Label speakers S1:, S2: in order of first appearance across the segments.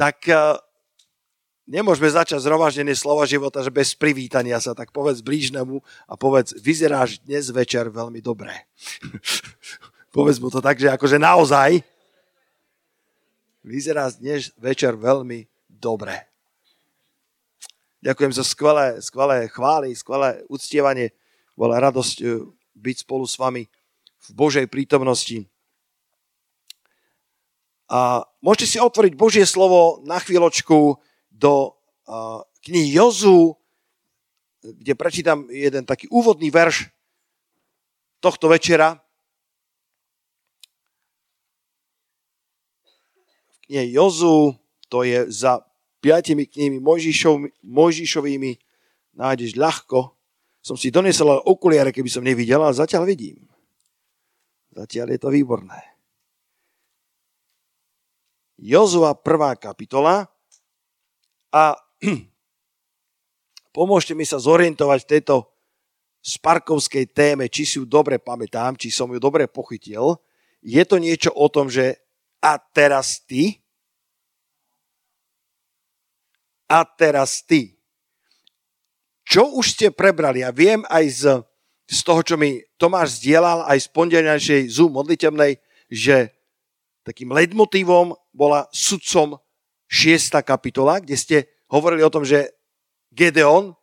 S1: tak uh, nemôžeme začať zhromaždenie slova života, že bez privítania sa, tak povedz blížnemu a povedz, vyzeráš dnes večer veľmi dobre. povedz mu to tak, že akože naozaj vyzeráš dnes večer veľmi dobre. Ďakujem za skvelé, skvelé chvály, skvelé uctievanie. Bola radosť e, byť spolu s vami v Božej prítomnosti. A môžete si otvoriť Božie slovo na chvíľočku do knihy Jozu, kde prečítam jeden taký úvodný verš tohto večera. V knihe Jozu, to je za piatimi knihami Mojžišov, Mojžišovými, nájdeš ľahko. Som si donesol okuliare, keby som nevidel, ale zatiaľ vidím. Zatiaľ je to výborné. Jozua 1. kapitola, a pomôžte mi sa zorientovať v tejto sparkovskej téme, či si ju dobre pamätám, či som ju dobre pochytil. Je to niečo o tom, že a teraz ty? A teraz ty. Čo už ste prebrali? Ja viem aj z, z toho, čo mi Tomáš zdieľal, aj z pondelňajšej Zoom modlitebnej, že takým leitmotívom bola sudcom 6. kapitola, kde ste hovorili o tom, že Gedeon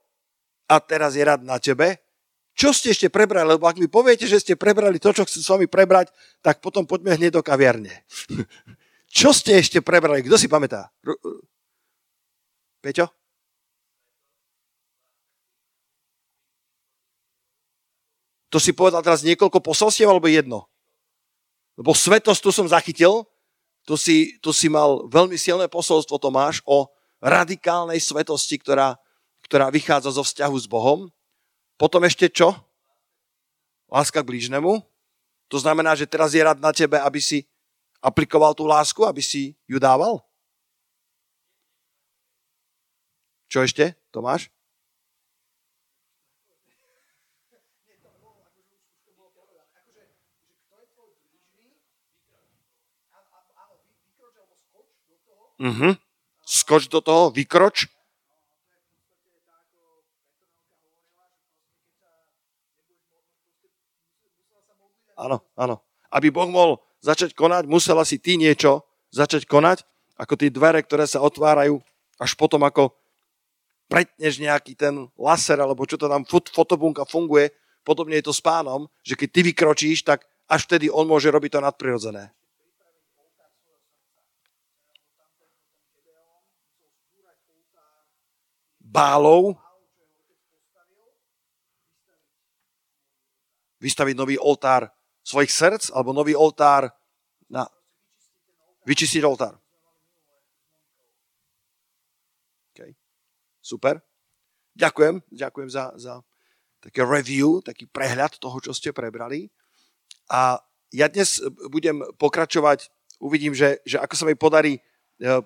S1: a teraz je rad na tebe. Čo ste ešte prebrali? Lebo ak mi poviete, že ste prebrali to, čo chcem s vami prebrať, tak potom poďme hneď do kaviarne. čo ste ešte prebrali? Kto si pamätá? Peťo? To si povedal teraz niekoľko posolstiev alebo jedno? Lebo svetosť tu som zachytil, tu si, tu si mal veľmi silné posolstvo, Tomáš, o radikálnej svetosti, ktorá, ktorá vychádza zo vzťahu s Bohom. Potom ešte čo? Láska k blížnemu. To znamená, že teraz je rad na tebe, aby si aplikoval tú lásku, aby si ju dával? Čo ešte, Tomáš? Uh-huh. Skoč do toho, vykroč. Áno, áno. Aby Boh mohol začať konať, musela si ty niečo začať konať, ako tie dvere, ktoré sa otvárajú, až potom ako pretneš nejaký ten laser, alebo čo to tam fotobunka funguje, podobne je to s pánom, že keď ty vykročíš, tak až vtedy on môže robiť to nadprirodzené. Bálov, vystaviť nový oltár svojich srdc, alebo nový oltár na vyčistiť oltár. Okay. Super. Ďakujem, ďakujem za, za také review, taký prehľad toho, čo ste prebrali. A ja dnes budem pokračovať, uvidím, že, že ako sa mi podarí e,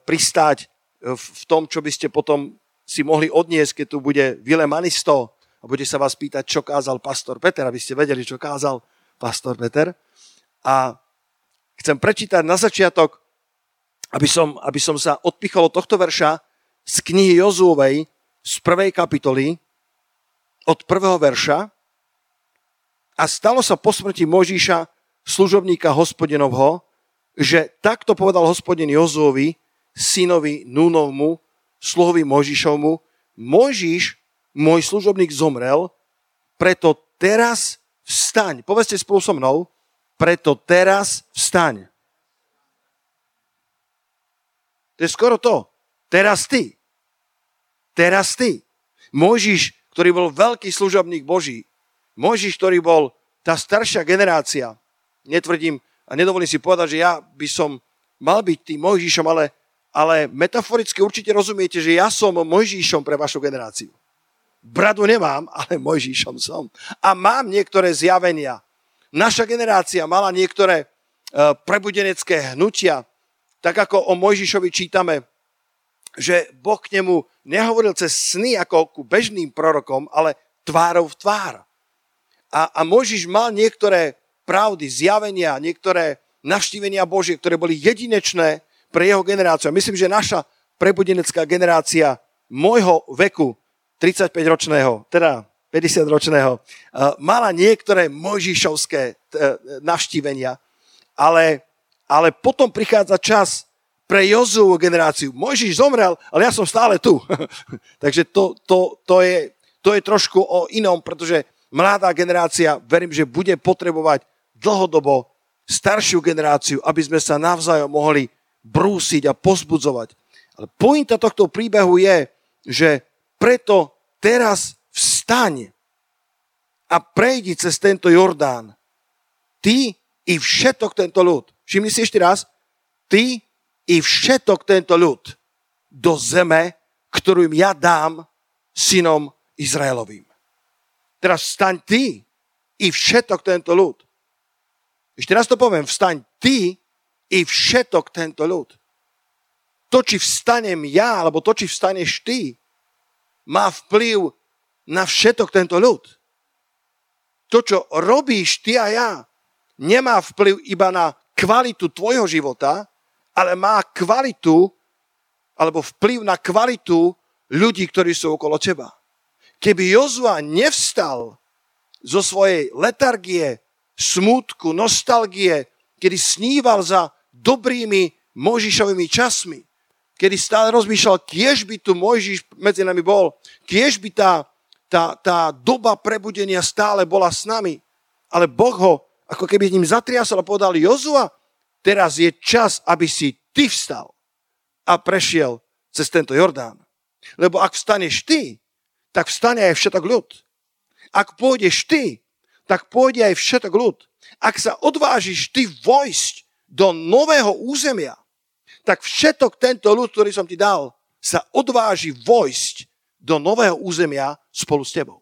S1: pristáť v, v tom, čo by ste potom si mohli odniesť, keď tu bude Vile Manisto a bude sa vás pýtať, čo kázal pastor Peter, aby ste vedeli, čo kázal pastor Peter. A chcem prečítať na začiatok, aby som, aby som sa odpichol od tohto verša z knihy Jozúvej z prvej kapitoly od prvého verša a stalo sa po smrti Možíša, služobníka hospodinovho, že takto povedal hospodin Jozúovi, synovi Núnovmu, sluhovi Možišovmu, Možiš, môj služobník, zomrel, preto teraz vstaň. Povedzte spolu so mnou, preto teraz vstaň. To je skoro to. Teraz ty. Teraz ty. Možiš, ktorý bol veľký služobník Boží. Možiš, ktorý bol tá staršia generácia. Netvrdím a nedovolím si povedať, že ja by som mal byť tým Možišom, ale ale metaforicky určite rozumiete, že ja som Mojžíšom pre vašu generáciu. Bradu nemám, ale Mojžíšom som. A mám niektoré zjavenia. Naša generácia mala niektoré e, prebudenecké hnutia, tak ako o Mojžišovi čítame, že Boh k nemu nehovoril cez sny ako ku bežným prorokom, ale tvárov v tvár. A, a Mojžiš mal niektoré pravdy, zjavenia, niektoré navštívenia Božie, ktoré boli jedinečné pre jeho generáciu. A myslím, že naša prebudenecká generácia môjho veku, 35-ročného, teda 50-ročného, mala niektoré mojžišovské navštívenia, ale, ale potom prichádza čas pre Jozúvu generáciu. Mojžiš zomrel, ale ja som stále tu. Takže to, to, to, je, to je trošku o inom, pretože mladá generácia, verím, že bude potrebovať dlhodobo staršiu generáciu, aby sme sa navzájom mohli brúsiť a pozbudzovať. Ale pointa tohto príbehu je, že preto teraz vstaň a prejdi cez tento Jordán. Ty i všetok tento ľud. Všimni si ešte raz. Ty i všetok tento ľud do zeme, ktorú im ja dám synom Izraelovým. Teraz vstaň ty i všetok tento ľud. Ešte raz to poviem. Vstaň ty i všetok tento ľud. To, či vstanem ja, alebo to, či vstaneš ty, má vplyv na všetok tento ľud. To, čo robíš ty a ja, nemá vplyv iba na kvalitu tvojho života, ale má kvalitu alebo vplyv na kvalitu ľudí, ktorí sú okolo teba. Keby Jozua nevstal zo svojej letargie, smútku, nostalgie, kedy sníval za dobrými Možišovými časmi, kedy stále rozmýšľal, kiež by tu Mojžiš medzi nami bol, kiež by tá, tá, tá doba prebudenia stále bola s nami. Ale Boh ho ako keby ním zatriasol a povedal, Jozua, teraz je čas, aby si ty vstal a prešiel cez tento Jordán. Lebo ak vstaneš ty, tak vstane aj všetok ľud. Ak pôjdeš ty, tak pôjde aj všetok ľud. Ak sa odvážiš ty vojsť do nového územia, tak všetok tento ľud, ktorý som ti dal, sa odváži vojsť do nového územia spolu s tebou.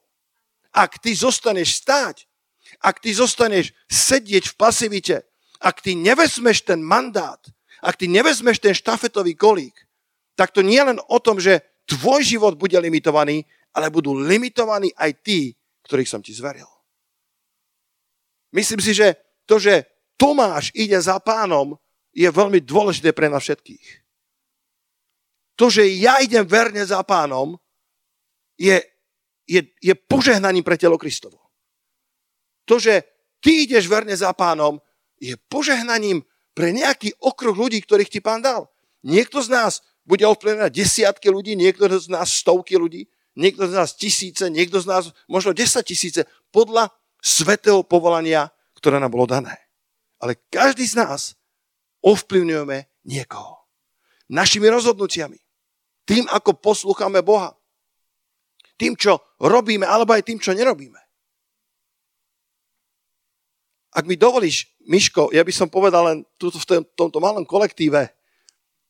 S1: Ak ty zostaneš stáť, ak ty zostaneš sedieť v pasivite, ak ty nevezmeš ten mandát, ak ty nevezmeš ten štafetový kolík, tak to nie len o tom, že tvoj život bude limitovaný, ale budú limitovaní aj tí, ktorých som ti zveril. Myslím si, že to, že Tomáš ide za pánom, je veľmi dôležité pre nás všetkých. To, že ja idem verne za pánom, je, je, je požehnaním pre telo Kristovo. To, že ty ideš verne za pánom, je požehnaním pre nejaký okruh ľudí, ktorých ti pán dal. Niekto z nás bude ovplyvňovať desiatky ľudí, niekto z nás stovky ľudí, niekto z nás tisíce, niekto z nás možno desať tisíce, podľa svetého povolania, ktoré nám bolo dané. Ale každý z nás ovplyvňujeme niekoho. Našimi rozhodnutiami. Tým, ako poslúchame Boha. Tým, čo robíme, alebo aj tým, čo nerobíme. Ak mi dovolíš, Miško, ja by som povedal len tuto, v tomto malom kolektíve,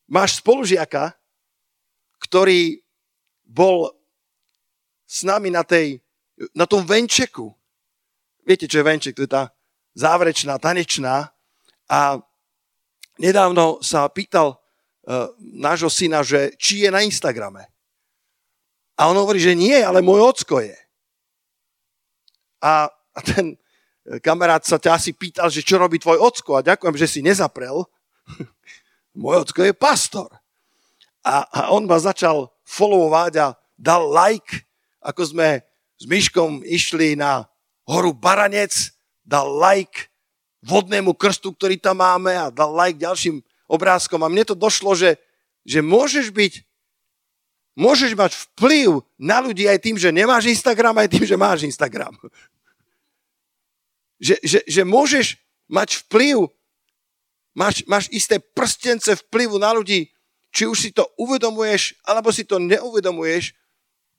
S1: máš spolužiaka, ktorý bol s nami na, tej, na tom venčeku. Viete, čo je venček? To je tá záverečná, tanečná. A nedávno sa pýtal uh, nášho syna, že či je na Instagrame. A on hovorí, že nie, ale môj ocko je. A, a ten kamarát sa ťa asi pýtal, že čo robí tvoj ocko a ďakujem, že si nezaprel. môj ocko je pastor. A, a on ma začal followovať a dal like, ako sme s Myškom išli na horu Baranec, dal like vodnému krstu, ktorý tam máme a dal like ďalším obrázkom. A mne to došlo, že, že môžeš byť, môžeš mať vplyv na ľudí aj tým, že nemáš Instagram, aj tým, že máš Instagram. Že, že, že môžeš mať vplyv, máš, máš isté prstence vplyvu na ľudí, či už si to uvedomuješ, alebo si to neuvedomuješ,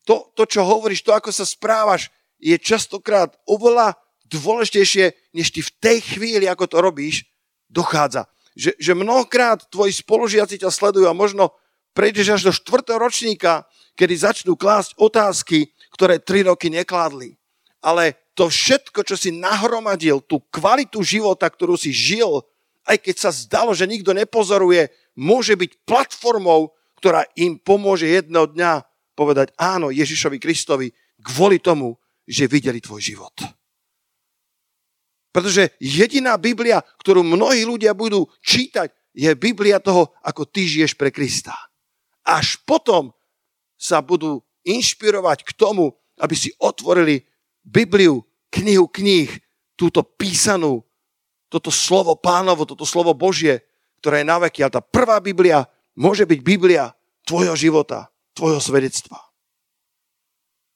S1: to, to, čo hovoríš, to, ako sa správaš, je častokrát oveľa dôležitejšie, než ty v tej chvíli, ako to robíš, dochádza. Že, že mnohokrát tvoji spolužiaci ťa sledujú a možno prejdeš až do štvrtého ročníka, kedy začnú klásť otázky, ktoré tri roky nekládli. Ale to všetko, čo si nahromadil, tú kvalitu života, ktorú si žil, aj keď sa zdalo, že nikto nepozoruje, môže byť platformou, ktorá im pomôže jedného dňa povedať áno Ježišovi Kristovi kvôli tomu, že videli tvoj život. Pretože jediná Biblia, ktorú mnohí ľudia budú čítať, je Biblia toho, ako ty žiješ pre Krista. až potom sa budú inšpirovať k tomu, aby si otvorili Bibliu, knihu kníh, túto písanú, toto slovo pánovo, toto slovo Božie, ktoré je na veky. A tá prvá Biblia môže byť Biblia tvojho života, tvojho svedectva.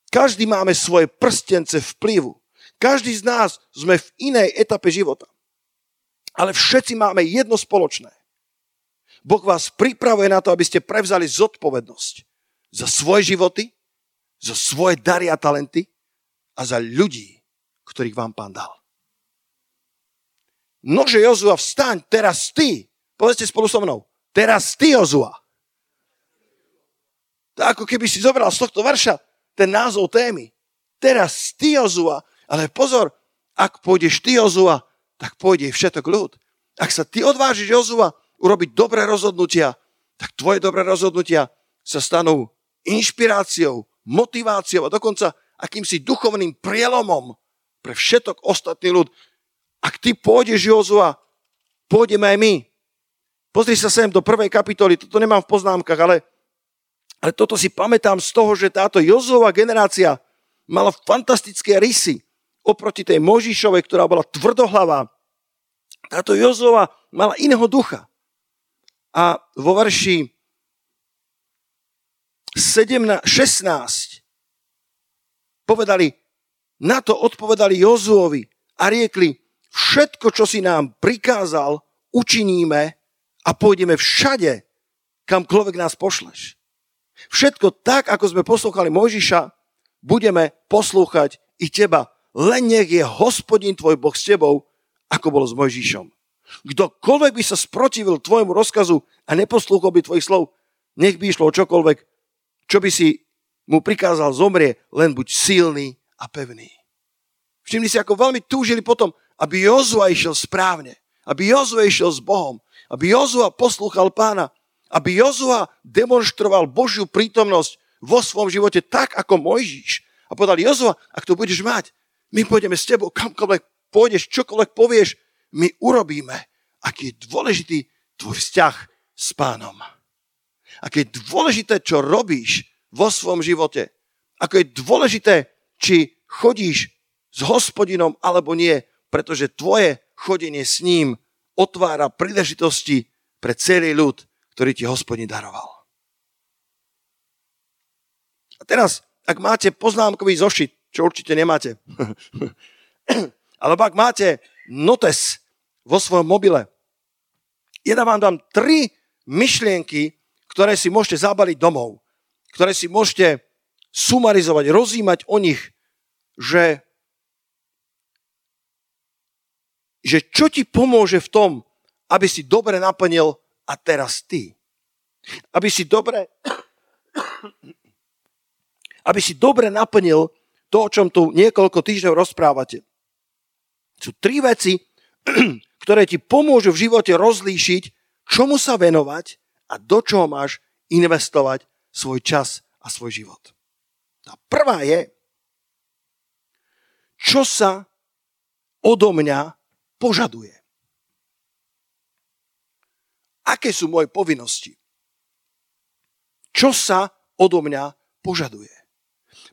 S1: Každý máme svoje prstence vplyvu. Každý z nás sme v inej etape života. Ale všetci máme jedno spoločné. Boh vás pripravuje na to, aby ste prevzali zodpovednosť za svoje životy, za svoje dary a talenty a za ľudí, ktorých vám pán dal. Nože Jozua, vstaň, teraz ty. Povedzte spolu so mnou. Teraz ty, Jozua. To ako keby si zobral z tohto verša ten názov témy. Teraz ty, Jozua. Ale pozor, ak pôjdeš ty, Jozua, tak pôjde všetok ľud. Ak sa ty odvážiš, Jozua, urobiť dobré rozhodnutia, tak tvoje dobré rozhodnutia sa stanú inšpiráciou, motiváciou a dokonca akýmsi duchovným prielomom pre všetok ostatný ľud. Ak ty pôjdeš, Jozua, pôjdeme aj my. Pozri sa sem do prvej kapitoly, toto nemám v poznámkach, ale, ale toto si pamätám z toho, že táto Jozova generácia mala fantastické rysy oproti tej Možišovej, ktorá bola tvrdohlavá. Táto Jozova mala iného ducha. A vo verši 17, 16 povedali, na to odpovedali Jozuovi a riekli, všetko, čo si nám prikázal, učiníme a pôjdeme všade, kamkoľvek nás pošleš. Všetko tak, ako sme poslúchali Mojžiša, budeme poslúchať i teba. Len nech je hospodin tvoj Boh s tebou, ako bolo s Mojžišom. Kdokoľvek by sa sprotivil tvojmu rozkazu a neposlúchol by tvojich slov, nech by išlo o čokoľvek, čo by si mu prikázal zomrie, len buď silný a pevný. Všimni si, ako veľmi túžili potom, aby Jozua išiel správne, aby Jozua išiel s Bohom, aby Jozua poslúchal pána, aby Jozua demonstroval Božiu prítomnosť vo svojom živote tak, ako Mojžiš. A povedal, Jozua, ak to budeš mať, my pôjdeme s tebou, kamkoľvek pôjdeš, čokoľvek povieš, my urobíme, aký je dôležitý tvoj vzťah s pánom. Aké je dôležité, čo robíš vo svojom živote. Ako je dôležité, či chodíš s hospodinom alebo nie, pretože tvoje chodenie s ním otvára príležitosti pre celý ľud, ktorý ti hospodin daroval. A teraz, ak máte poznámkový zošit, čo určite nemáte, alebo ak máte notes vo svojom mobile, ja vám dám tri myšlienky, ktoré si môžete zabaliť domov ktoré si môžete sumarizovať, rozímať o nich, že, že čo ti pomôže v tom, aby si dobre naplnil a teraz ty. Aby si dobre aby si dobre naplnil to, o čom tu niekoľko týždňov rozprávate. Sú tri veci, ktoré ti pomôžu v živote rozlíšiť, čomu sa venovať a do čoho máš investovať svoj čas a svoj život. Tá prvá je, čo sa odo mňa požaduje. Aké sú moje povinnosti? Čo sa odo mňa požaduje?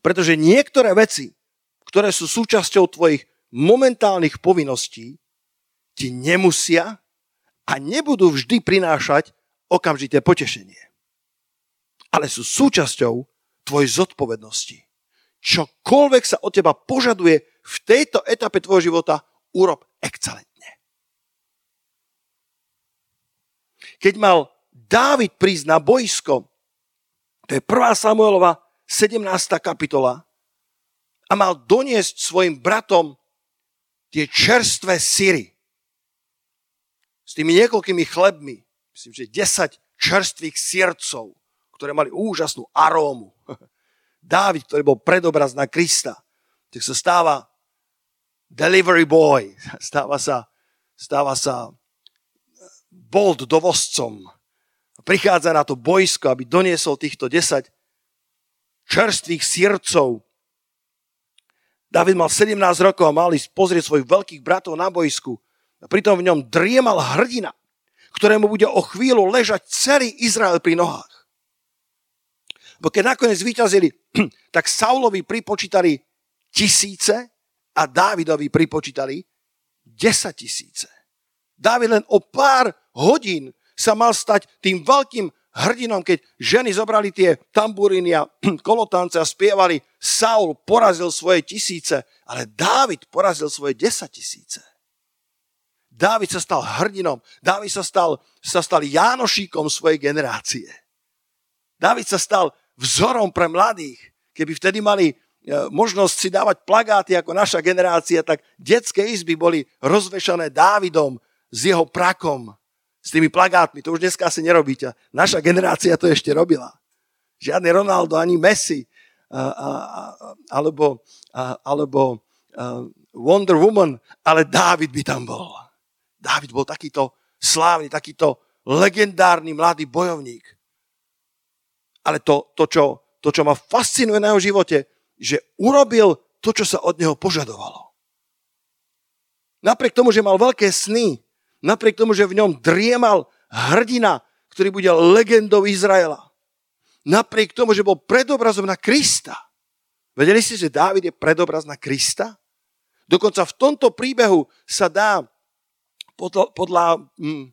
S1: Pretože niektoré veci, ktoré sú súčasťou tvojich momentálnych povinností, ti nemusia a nebudú vždy prinášať okamžité potešenie ale sú súčasťou tvojej zodpovednosti. Čokoľvek sa od teba požaduje v tejto etape tvojho života, urob excelentne. Keď mal Dávid prísť na boisko, to je 1. Samuelova 17. kapitola, a mal doniesť svojim bratom tie čerstvé syry s tými niekoľkými chlebmi, myslím, že 10 čerstvých siercov, ktoré mali úžasnú arómu. Dávid, ktorý bol predobraz na Krista, tak sa stáva delivery boy, stáva sa, stáva sa bold dovozcom. Prichádza na to bojsko, aby doniesol týchto 10 čerstvých sírcov. David mal 17 rokov a mal ísť pozrieť svojich veľkých bratov na bojsku. A pritom v ňom driemal hrdina, ktorému bude o chvíľu ležať celý Izrael pri nohách. Bo keď nakoniec vyťazili, tak Saulovi pripočítali tisíce a Dávidovi pripočítali 10 tisíce. Dávid len o pár hodín sa mal stať tým veľkým hrdinom, keď ženy zobrali tie tamburíny a kolotance a spievali Saul porazil svoje tisíce, ale Dávid porazil svoje 10 tisíce. Dávid sa stal hrdinom, Dávid sa stal, sa stal Jánošíkom svojej generácie. Dávid sa stal vzorom pre mladých. Keby vtedy mali e, možnosť si dávať plagáty ako naša generácia, tak detské izby boli rozvešané Dávidom s jeho prakom, s tými plagátmi. To už dneska asi nerobíte. Naša generácia to ešte robila. Žiadny Ronaldo, ani Messi, a, a, alebo, a, alebo a Wonder Woman, ale Dávid by tam bol. Dávid bol takýto slávny, takýto legendárny mladý bojovník. Ale to, to, čo, to, čo ma fascinuje na jeho živote, že urobil to, čo sa od neho požadovalo. Napriek tomu, že mal veľké sny, napriek tomu, že v ňom driemal hrdina, ktorý bude legendou Izraela. Napriek tomu, že bol predobrazom na Krista. Vedeli ste, že Dávid je predobraz na Krista? Dokonca v tomto príbehu sa dá podľa, podľa hm,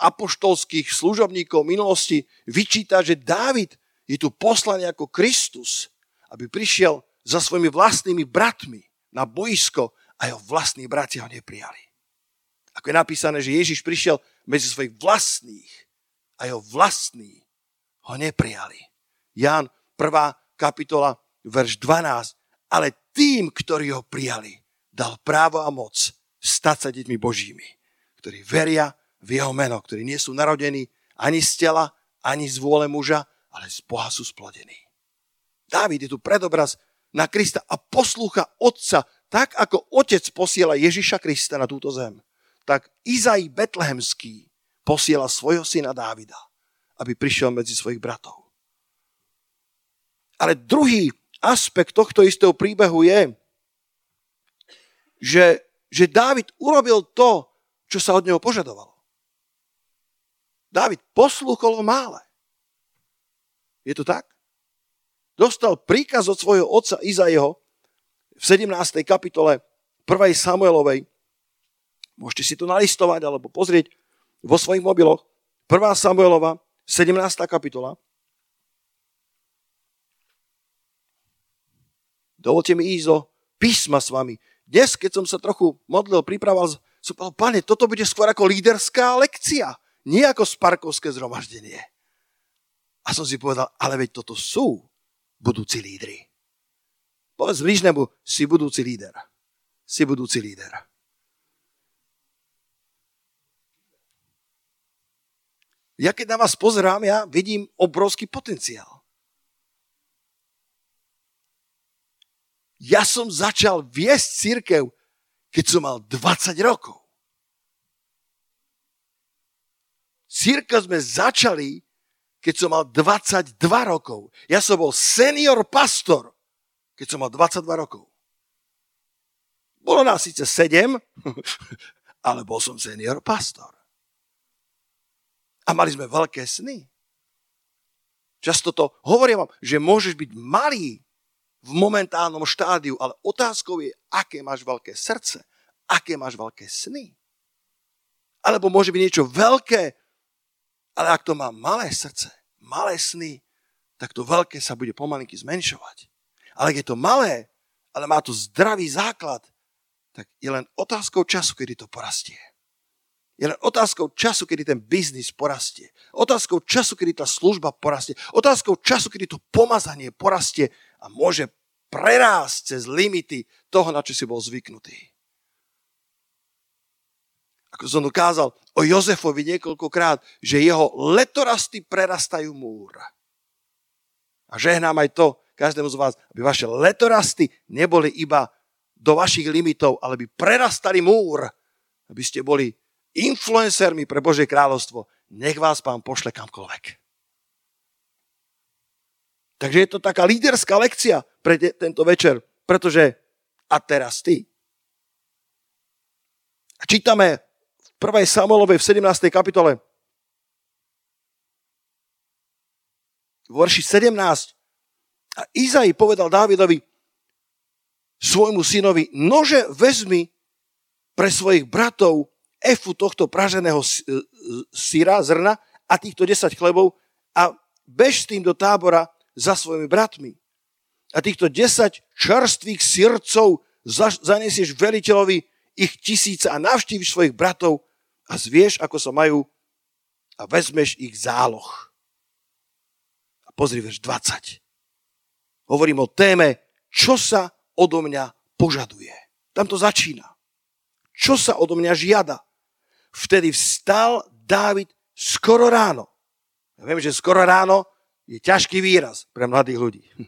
S1: apoštolských služobníkov minulosti vyčítať, že Dávid je tu poslaný ako Kristus, aby prišiel za svojimi vlastnými bratmi na boisko a jeho vlastní bratia ho neprijali. Ako je napísané, že Ježiš prišiel medzi svojich vlastných a jeho vlastní ho neprijali. Ján 1. kapitola, verš 12. Ale tým, ktorí ho prijali, dal právo a moc stať sa deťmi Božími, ktorí veria v jeho meno, ktorí nie sú narodení ani z tela, ani z vôle muža, ale z Boha sú splodení. Dávid je tu predobraz na Krista a poslúcha Otca, tak ako Otec posiela Ježiša Krista na túto zem tak Izai Betlehemský posiela svojho syna Dávida, aby prišiel medzi svojich bratov. Ale druhý aspekt tohto istého príbehu je, že, že Dávid urobil to, čo sa od neho požadovalo. Dávid poslúchol mále. Je to tak? Dostal príkaz od svojho otca Izaiho v 17. kapitole 1. Samuelovej, Môžete si to nalistovať alebo pozrieť vo svojich mobiloch. 1. Samuelova, 17. kapitola. Dovolte mi ísť do písma s vami. Dnes, keď som sa trochu modlil, pripravoval, som povedal, pane, toto bude skôr ako líderská lekcia, nie ako sparkovské zhromaždenie. A som si povedal, ale veď toto sú budúci lídry. Povedz blížnemu, si budúci líder. Si budúci líder. Ja keď na vás pozerám, ja vidím obrovský potenciál. Ja som začal viesť církev, keď som mal 20 rokov. Církev sme začali, keď som mal 22 rokov. Ja som bol senior pastor, keď som mal 22 rokov. Bolo nás síce 7, ale bol som senior pastor. A mali sme veľké sny. Často to hovorím vám, že môžeš byť malý v momentálnom štádiu, ale otázkou je, aké máš veľké srdce, aké máš veľké sny. Alebo môže byť niečo veľké, ale ak to má malé srdce, malé sny, tak to veľké sa bude pomalinky zmenšovať. Ale ak je to malé, ale má to zdravý základ, tak je len otázkou času, kedy to porastie. Je len otázkou času, kedy ten biznis porastie. Otázkou času, kedy tá služba porastie. Otázkou času, kedy to pomazanie porastie a môže prerásť cez limity toho, na čo si bol zvyknutý. Ako som ukázal o Jozefovi niekoľkokrát, že jeho letorasty prerastajú múr. A žehnám aj to každému z vás, aby vaše letorasty neboli iba do vašich limitov, ale by prerastali múr, aby ste boli influencermi pre Božie kráľovstvo, nech vás pán pošle kamkoľvek. Takže je to taká líderská lekcia pre tento večer, pretože a teraz ty. Čítame v 1. Samuelovej v 17. kapitole. v verši 17. A Izai povedal Dávidovi, svojmu synovi, nože vezmi pre svojich bratov efu tohto praženého syra, zrna a týchto 10 chlebov a bež s tým do tábora za svojimi bratmi. A týchto 10 čerstvých sircov zanesieš veliteľovi ich tisíce a navštíviš svojich bratov a zvieš, ako sa majú a vezmeš ich záloh. A pozri verš 20. Hovorím o téme, čo sa odo mňa požaduje. Tam to začína. Čo sa odo mňa žiada? Vtedy vstal Dávid skoro ráno. Ja viem, že skoro ráno je ťažký výraz pre mladých ľudí.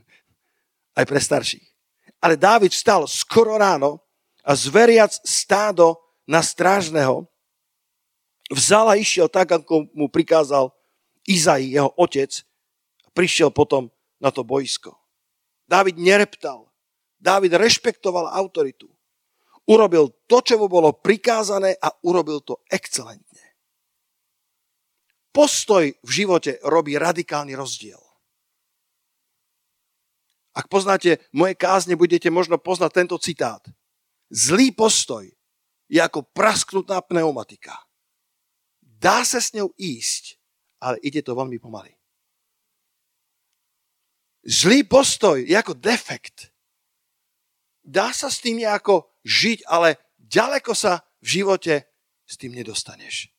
S1: Aj pre starších. Ale Dávid vstal skoro ráno a zveriac stádo na strážneho vzal a išiel tak, ako mu prikázal Izai, jeho otec, a prišiel potom na to boisko. Dávid nereptal. Dávid rešpektoval autoritu. Urobil to, čo mu bolo prikázané a urobil to excelentne. Postoj v živote robí radikálny rozdiel. Ak poznáte moje kázne, budete možno poznať tento citát. Zlý postoj je ako prasknutá pneumatika. Dá sa s ňou ísť, ale ide to veľmi pomaly. Zlý postoj je ako defekt. Dá sa s tým nejako žiť, ale ďaleko sa v živote s tým nedostaneš.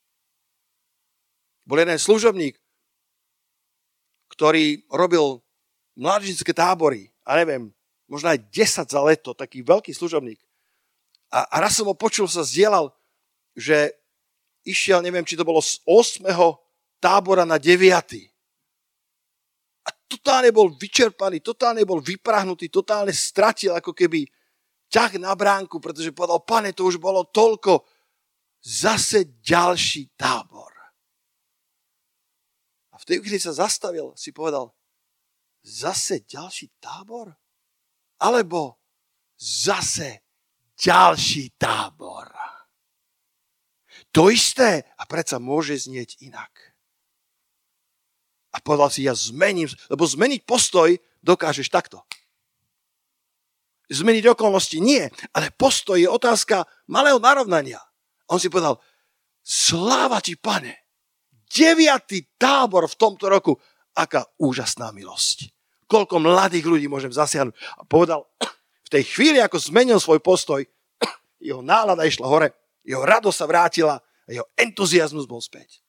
S1: Bol jeden služobník, ktorý robil mládežnické tábory, a neviem, možno aj 10 za leto, taký veľký služobník. A, a raz som ho počul, sa zdieľal, že išiel, neviem, či to bolo z 8. tábora na 9 totálne bol vyčerpaný, totálne bol vyprahnutý, totálne stratil ako keby ťah na bránku, pretože povedal, pane, to už bolo toľko, zase ďalší tábor. A v tej chvíli sa zastavil, si povedal, zase ďalší tábor? Alebo zase ďalší tábor. To isté a predsa môže znieť inak. A povedal si, ja zmením, lebo zmeniť postoj dokážeš takto. Zmeniť okolnosti nie, ale postoj je otázka malého narovnania. On si povedal, sláva ti, pane, deviatý tábor v tomto roku, aká úžasná milosť. Koľko mladých ľudí môžem zasiahnuť. A povedal, v tej chvíli, ako zmenil svoj postoj, jeho nálada išla hore, jeho radosť sa vrátila a jeho entuziasmus bol späť.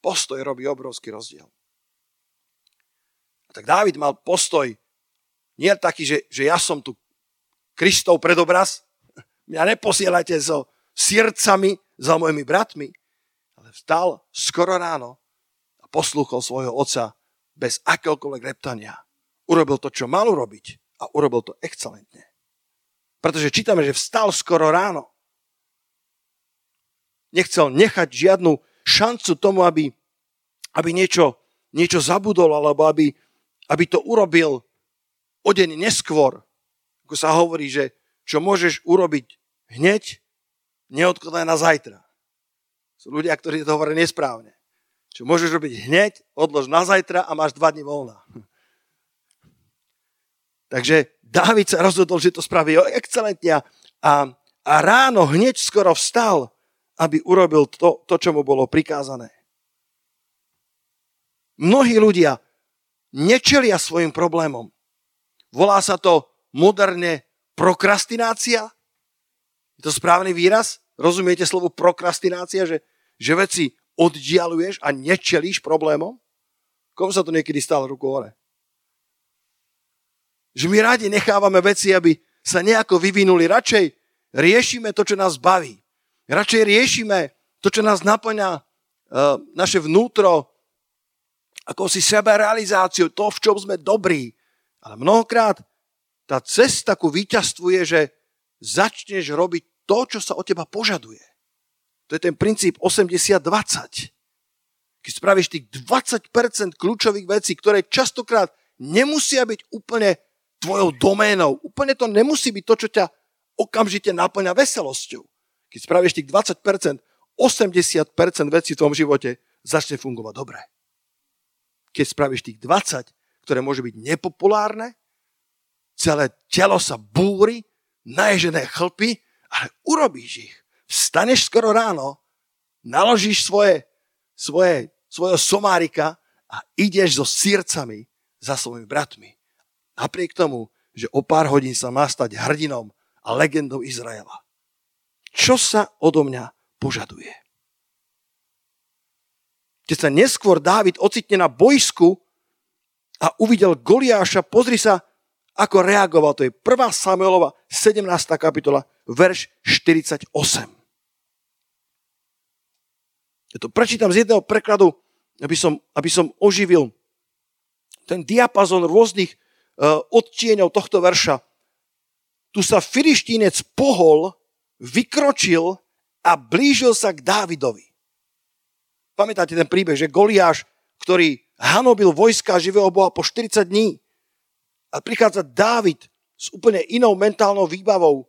S1: Postoj robí obrovský rozdiel. A tak Dávid mal postoj nie taký, že, že ja som tu Kristov predobraz, mňa neposielajte so srdcami za mojimi bratmi, ale vstal skoro ráno a poslúchol svojho otca bez akéhokoľvek reptania. Urobil to, čo mal urobiť a urobil to excelentne. Pretože čítame, že vstal skoro ráno. Nechcel nechať žiadnu šancu tomu, aby, aby niečo, niečo zabudol, alebo aby, aby to urobil o deň neskôr. Ako sa hovorí, že čo môžeš urobiť hneď, neodkladaj na zajtra. Sú ľudia, ktorí to hovoria nesprávne. Čo môžeš robiť hneď, odlož na zajtra a máš dva dní voľna. Takže Dávid sa rozhodol, že to spraví excelentne a, a ráno hneď skoro vstal aby urobil to, to, čo mu bolo prikázané. Mnohí ľudia nečelia svojim problémom. Volá sa to moderne prokrastinácia. Je to správny výraz? Rozumiete slovo prokrastinácia, že, že veci oddialuješ a nečelíš problémom? Komu sa to niekedy stalo ruku hore? Že my radi nechávame veci, aby sa nejako vyvinuli. Radšej riešime to, čo nás baví. Radšej riešime to, čo nás naplňa uh, naše vnútro, ako si seberealizáciu, to, v čom sme dobrí. Ale mnohokrát tá cesta ku víťazstvu je, že začneš robiť to, čo sa od teba požaduje. To je ten princíp 80-20. Keď spravíš tých 20% kľúčových vecí, ktoré častokrát nemusia byť úplne tvojou doménou. Úplne to nemusí byť to, čo ťa okamžite naplňa veselosťou. Keď spravíš tých 20%, 80% vecí v tvojom živote začne fungovať dobre. keď spravíš tých 20, ktoré môže byť nepopulárne, celé telo sa búri, naježené chlpy, ale urobíš ich. Vstaneš skoro ráno, naložíš svoje, svoje, svojho somárika a ideš so sírcami za svojimi bratmi. Napriek tomu, že o pár hodín sa má stať hrdinom a legendou Izraela. Čo sa odo mňa požaduje? Keď sa neskôr Dávid ocitne na bojsku a uvidel Goliáša, pozri sa, ako reagoval. To je 1. Samuelova 17. kapitola, verš 48. Ja to prečítam z jedného prekladu, aby som, aby som oživil ten diapazon rôznych uh, odtieňov tohto verša. Tu sa filištínec pohol, vykročil a blížil sa k Dávidovi. Pamätáte ten príbeh, že Goliáš, ktorý hanobil vojska živého Boha po 40 dní, a prichádza Dávid s úplne inou mentálnou výbavou.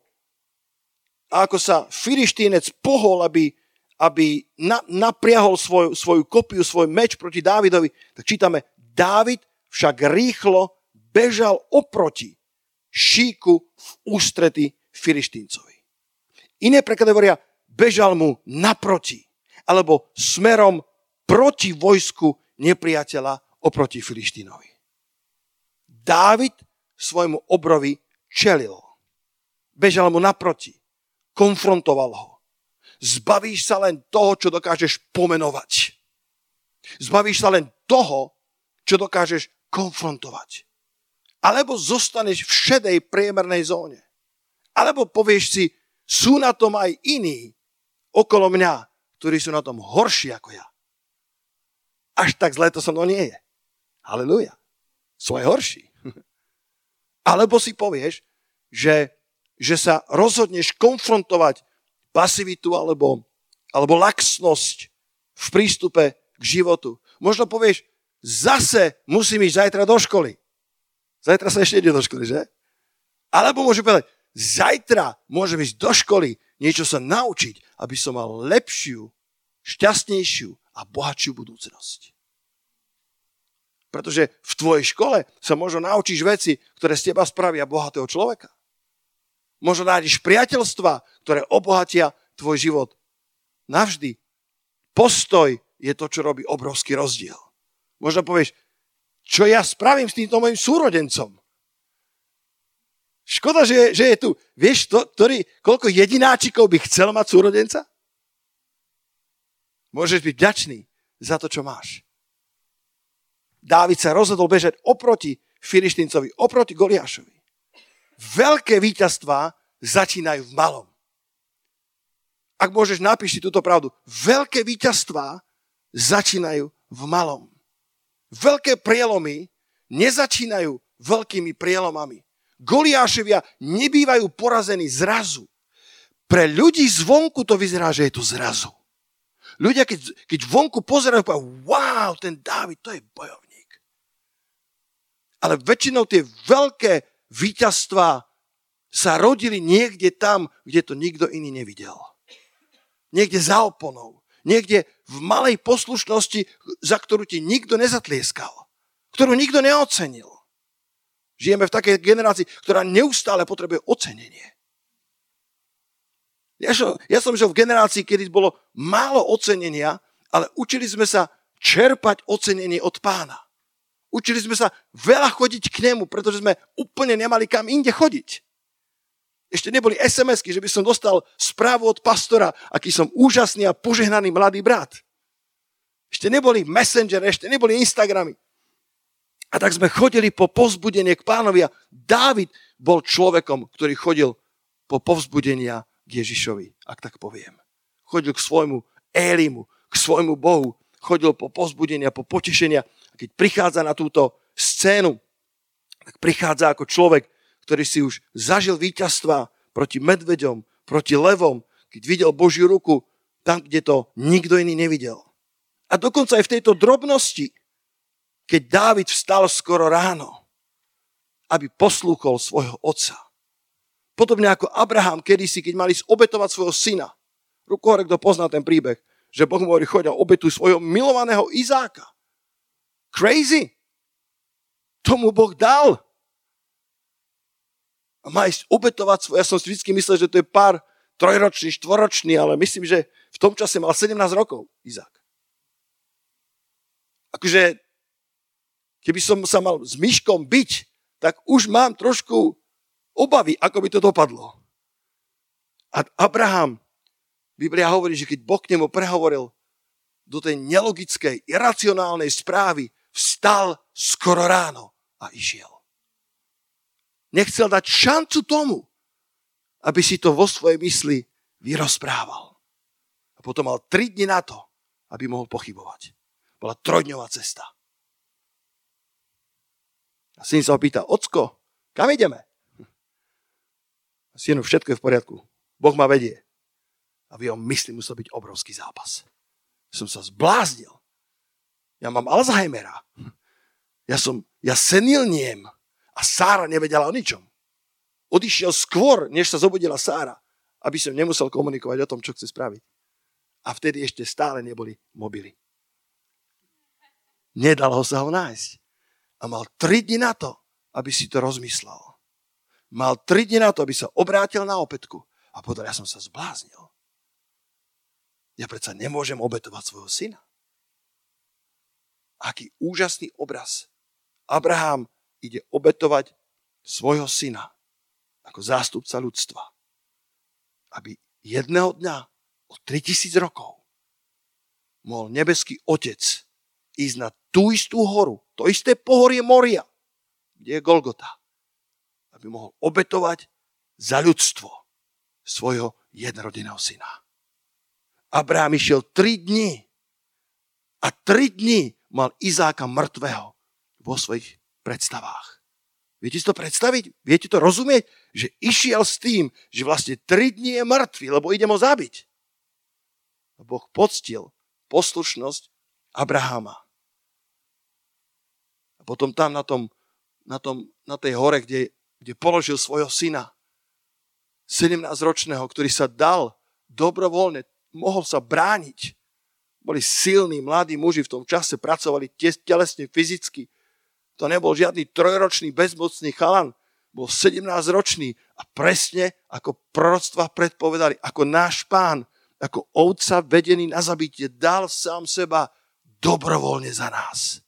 S1: A ako sa filištínec pohol, aby, aby na, napriahol svoj, svoju kopiu, svoj meč proti Dávidovi, tak čítame, Dávid však rýchlo bežal oproti šíku v ústrety filištíncovi. Iné preklady hovoria, bežal mu naproti, alebo smerom proti vojsku nepriateľa oproti Filištínovi. Dávid svojmu obrovi čelil. Bežal mu naproti. Konfrontoval ho. Zbavíš sa len toho, čo dokážeš pomenovať. Zbavíš sa len toho, čo dokážeš konfrontovať. Alebo zostaneš v šedej priemernej zóne. Alebo povieš si, sú na tom aj iní okolo mňa, ktorí sú na tom horší ako ja. Až tak zlé to so mnou nie je. Halleluja. Sú aj horší. Alebo si povieš, že, že sa rozhodneš konfrontovať pasivitu alebo, alebo laxnosť v prístupe k životu. Možno povieš, zase musím ísť zajtra do školy. Zajtra sa ešte ide do školy, že? Alebo môže povedať, zajtra môžem ísť do školy, niečo sa naučiť, aby som mal lepšiu, šťastnejšiu a bohatšiu budúcnosť. Pretože v tvojej škole sa možno naučíš veci, ktoré z teba spravia bohatého človeka. Možno nájdeš priateľstva, ktoré obohatia tvoj život. Navždy. Postoj je to, čo robí obrovský rozdiel. Možno povieš, čo ja spravím s týmto mojim súrodencom? Škoda, že, že je tu. Vieš, to, ktorý, koľko jedináčikov by chcel mať súrodenca? Môžeš byť vďačný za to, čo máš. Dávid sa rozhodol bežať oproti Filištíncovi, oproti Goliášovi. Veľké víťazstvá začínajú v malom. Ak môžeš, napíš si túto pravdu. Veľké víťazstvá začínajú v malom. Veľké prielomy nezačínajú veľkými prielomami. Goliáševia nebývajú porazení zrazu. Pre ľudí zvonku to vyzerá, že je to zrazu. Ľudia, keď, keď vonku pozerajú, povedajú, wow, ten Dávid, to je bojovník ale väčšinou tie veľké víťazstvá sa rodili niekde tam, kde to nikto iný nevidel. Niekde za oponou. Niekde v malej poslušnosti, za ktorú ti nikto nezatlieskal. Ktorú nikto neocenil. Žijeme v takej generácii, ktorá neustále potrebuje ocenenie. Ja ja som žil v generácii, kedy bolo málo ocenenia, ale učili sme sa čerpať ocenenie od pána. Učili sme sa veľa chodiť k nemu, pretože sme úplne nemali kam inde chodiť. Ešte neboli SMS-ky, že by som dostal správu od pastora, aký som úžasný a požehnaný mladý brat. Ešte neboli Messenger, ešte neboli Instagramy. A tak sme chodili po povzbudenie k pánovi a Dávid bol človekom, ktorý chodil po povzbudenia k Ježišovi, ak tak poviem. Chodil k svojmu Élimu, k svojmu Bohu, chodil po povzbudenia, po potešenia keď prichádza na túto scénu, tak prichádza ako človek, ktorý si už zažil víťazstva proti medveďom, proti levom, keď videl Božiu ruku tam, kde to nikto iný nevidel. A dokonca aj v tejto drobnosti, keď Dávid vstal skoro ráno, aby poslúchol svojho otca. Podobne ako Abraham kedysi, keď mali obetovať svojho syna. Ruku hore, kto pozná ten príbeh, že Boh mu hovorí, choď a obetuj svojho milovaného Izáka. crazy? Tomu Boh dal. A má ísť obetovať svoj. Ja som si vždy myslel, že to je pár trojročný, štvoročný, ale myslím, že v tom čase mal 17 rokov Izák. Akože, keby som sa mal s myškom byť, tak už mám trošku obavy, ako by to dopadlo. A Abraham, Biblia hovorí, že keď Boh k nemu prehovoril do tej nelogickej, iracionálnej správy, vstal skoro ráno a išiel. Nechcel dať šancu tomu, aby si to vo svojej mysli vyrozprával. A potom mal tri dni na to, aby mohol pochybovať. Bola trojdňová cesta. A syn sa opýta, ocko, kam ideme? Synu, všetko je v poriadku. Boh ma vedie. A v jeho mysli musel byť obrovský zápas. Som sa zbláznil. Ja mám Alzheimera. Ja som, ja senilniem. A Sára nevedela o ničom. Odišiel skôr, než sa zobudila Sára, aby som nemusel komunikovať o tom, čo chce spraviť. A vtedy ešte stále neboli mobily. Nedalo sa ho nájsť. A mal tri dni na to, aby si to rozmyslel. Mal tri dni na to, aby sa obrátil na opätku. A povedal, ja som sa zbláznil. Ja predsa nemôžem obetovať svojho syna. Aký úžasný obraz. Abraham ide obetovať svojho syna ako zástupca ľudstva. Aby jedného dňa o 3000 rokov mohol nebeský otec ísť na tú istú horu, to isté pohorie Moria, kde je Golgota, aby mohol obetovať za ľudstvo svojho jednorodeného syna. Abraham išiel 3 dni a 3 dni mal Izáka mŕtvého vo svojich predstavách. Viete si to predstaviť? Viete to rozumieť? Že išiel s tým, že vlastne tri dní je mŕtvy, lebo idem ho zabiť. A Boh poctil poslušnosť Abrahama. A potom tam na, tom, na, tom, na tej hore, kde, kde položil svojho syna, 17-ročného, ktorý sa dal dobrovoľne, mohol sa brániť boli silní, mladí muži v tom čase, pracovali telesne, fyzicky. To nebol žiadny trojročný, bezmocný chalan. Bol 17-ročný a presne ako proroctva predpovedali, ako náš pán, ako ovca vedený na zabitie, dal sám seba dobrovoľne za nás.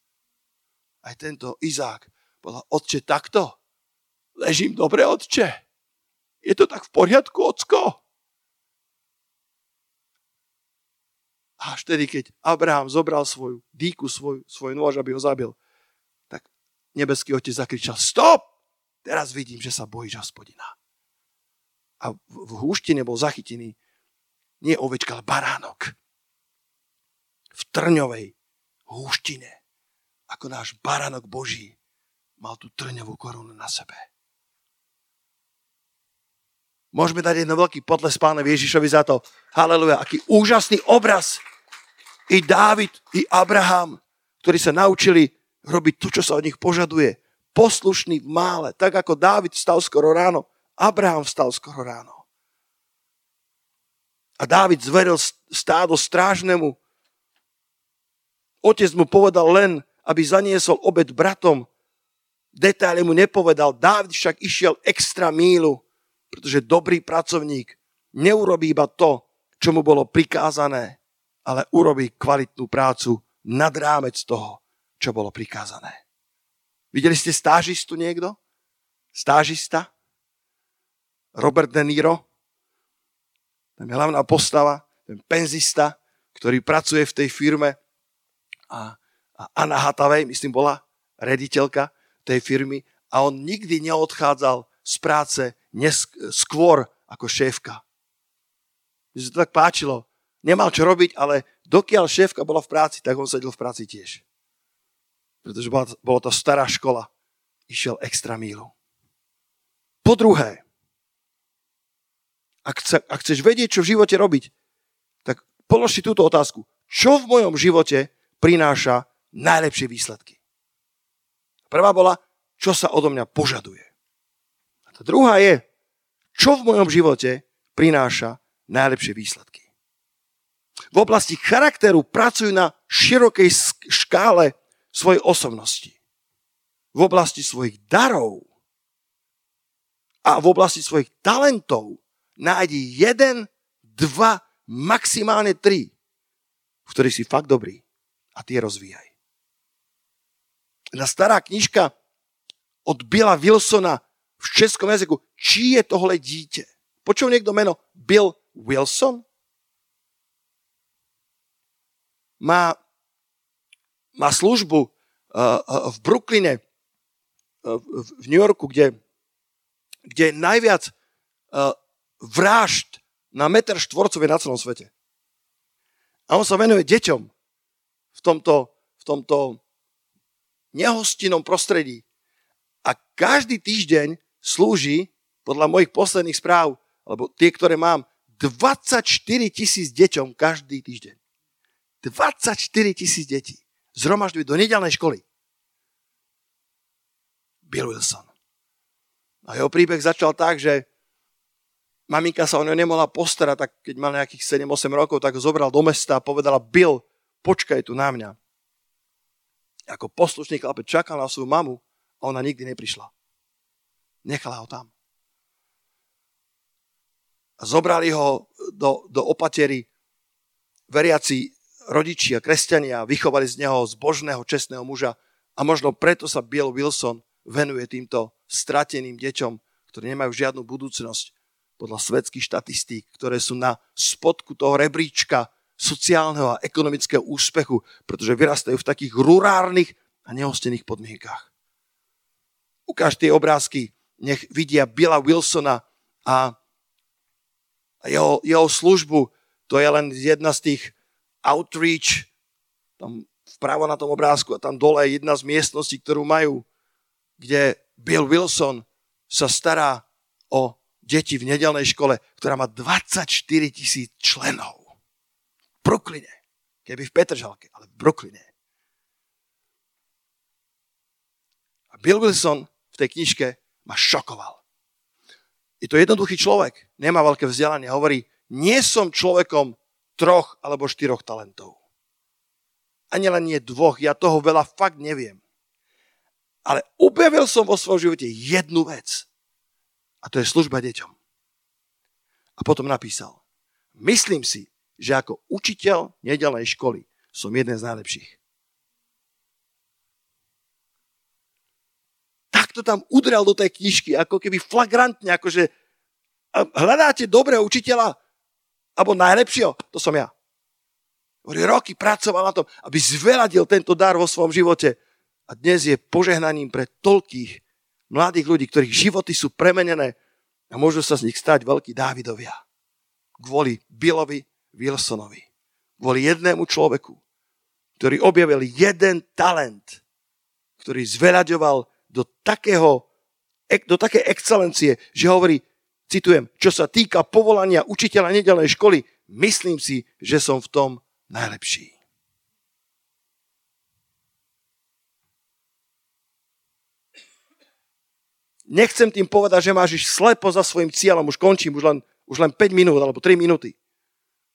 S1: Aj tento Izák povedal, otče, takto? Ležím dobre, otče? Je to tak v poriadku, ocko? A až tedy, keď Abraham zobral svoju dýku, svoj, svoj nôž, aby ho zabil, tak nebeský otec zakričal, stop! Teraz vidím, že sa bojíš hospodina. A v, húštine bol zachytený nie ovečka, ale baránok. V trňovej húštine, ako náš baránok Boží, mal tú trňovú korunu na sebe. Môžeme dať jedno veľký potles pánovi Ježišovi za to. Haleluja, aký úžasný obraz i Dávid, i Abraham, ktorí sa naučili robiť to, čo sa od nich požaduje. Poslušný v mále. Tak ako Dávid stal skoro ráno, Abraham stal skoro ráno. A Dávid zveril stádo strážnemu. Otec mu povedal len, aby zaniesol obed bratom. Detaily mu nepovedal. Dávid však išiel extra mílu, pretože dobrý pracovník neurobí iba to, čo mu bolo prikázané, ale urobí kvalitnú prácu nad rámec toho, čo bolo prikázané. Videli ste stážistu niekto? Stážista? Robert De Niro? Tam je hlavná postava, ten penzista, ktorý pracuje v tej firme a, a Anna Hatavej, myslím, bola rediteľka tej firmy a on nikdy neodchádzal z práce skôr ako šéfka. Mne sa to tak páčilo nemal čo robiť, ale dokiaľ šéfka bola v práci, tak on sedel v práci tiež. Pretože bola, bola to stará škola. Išiel extra mílu. Po druhé, ak, chce, ak chceš vedieť, čo v živote robiť, tak polož si túto otázku. Čo v mojom živote prináša najlepšie výsledky? Prvá bola, čo sa odo mňa požaduje. Tá druhá je, čo v mojom živote prináša najlepšie výsledky. V oblasti charakteru pracujú na širokej škále svojej osobnosti, v oblasti svojich darov a v oblasti svojich talentov nájdi jeden, dva, maximálne tri, v ktorých si fakt dobrý a tie rozvíjaj. Na stará knižka od Billa Wilsona v českom jazyku, či je tohle dítě. Počul niekto meno Bill Wilson? Má, má službu uh, uh, v Brooklyne, uh, v New Yorku, kde, kde je najviac vražd na meter štvorcový na celom svete. A on sa venuje deťom v tomto, v tomto nehostinnom prostredí. A každý týždeň slúži, podľa mojich posledných správ, alebo tie, ktoré mám, 24 tisíc deťom každý týždeň. 24 tisíc detí. Zhromažďuje do nedelnej školy. Bill Wilson. A jeho príbeh začal tak, že maminka sa o ňo nemohla postarať, tak keď mal nejakých 7-8 rokov, tak ho zobral do mesta a povedala, Bill, počkaj tu na mňa. Ako poslušný chlapec čakal na svoju mamu a ona nikdy neprišla. Nechala ho tam. Zobrali ho do, do opatery veriaci rodičia, kresťania, vychovali z neho zbožného, čestného muža a možno preto sa Bill Wilson venuje týmto strateným deťom, ktorí nemajú žiadnu budúcnosť podľa svetských štatistík, ktoré sú na spodku toho rebríčka sociálneho a ekonomického úspechu, pretože vyrastajú v takých rurárnych a nehostených podmienkách. Ukáž tie obrázky, nech vidia Billa Wilsona a, jeho, jeho službu. To je len jedna z tých outreach, tam vpravo na tom obrázku a tam dole je jedna z miestností, ktorú majú, kde Bill Wilson sa stará o deti v nedelnej škole, ktorá má 24 tisíc členov. V Brooklyne. Keby v Petržalke, ale v Brooklyne. A Bill Wilson v tej knižke ma šokoval. Je to jednoduchý človek, nemá veľké vzdelanie. Hovorí, nie som človekom troch alebo štyroch talentov. Ani len nie dvoch, ja toho veľa fakt neviem. Ale objavil som vo svojom živote jednu vec. A to je služba deťom. A potom napísal, myslím si, že ako učiteľ nedelnej školy som jeden z najlepších. To tam udrel do tej knižky, ako keby flagrantne, akože hľadáte dobrého učiteľa, alebo najlepšieho, to som ja. Hovorí, roky pracoval na tom, aby zveladil tento dar vo svojom živote. A dnes je požehnaním pre toľkých mladých ľudí, ktorých životy sú premenené a môžu sa z nich stať veľkí Dávidovia. Kvôli Billovi Wilsonovi. Kvôli jednému človeku, ktorý objavil jeden talent, ktorý zveľaďoval do, takého, do také excelencie, že hovorí, citujem, čo sa týka povolania učiteľa nedelnej školy, myslím si, že som v tom najlepší. Nechcem tým povedať, že máš ísť slepo za svojim cieľom, už končím, už len, už len 5 minút alebo 3 minúty.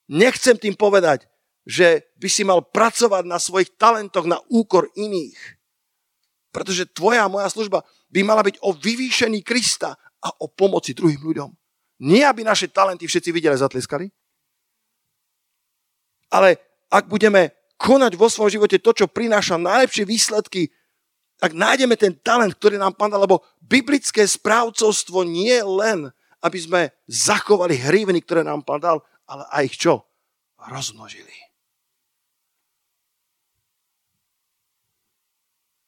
S1: Nechcem tým povedať, že by si mal pracovať na svojich talentoch na úkor iných. Pretože tvoja a moja služba by mala byť o vyvýšení Krista a o pomoci druhým ľuďom. Nie, aby naše talenty všetci videli a zatleskali, ale ak budeme konať vo svojom živote to, čo prináša najlepšie výsledky ak nájdeme ten talent, ktorý nám pán lebo biblické správcovstvo nie len, aby sme zachovali hrivny, ktoré nám pán dal, ale aj ich čo? Rozmnožili.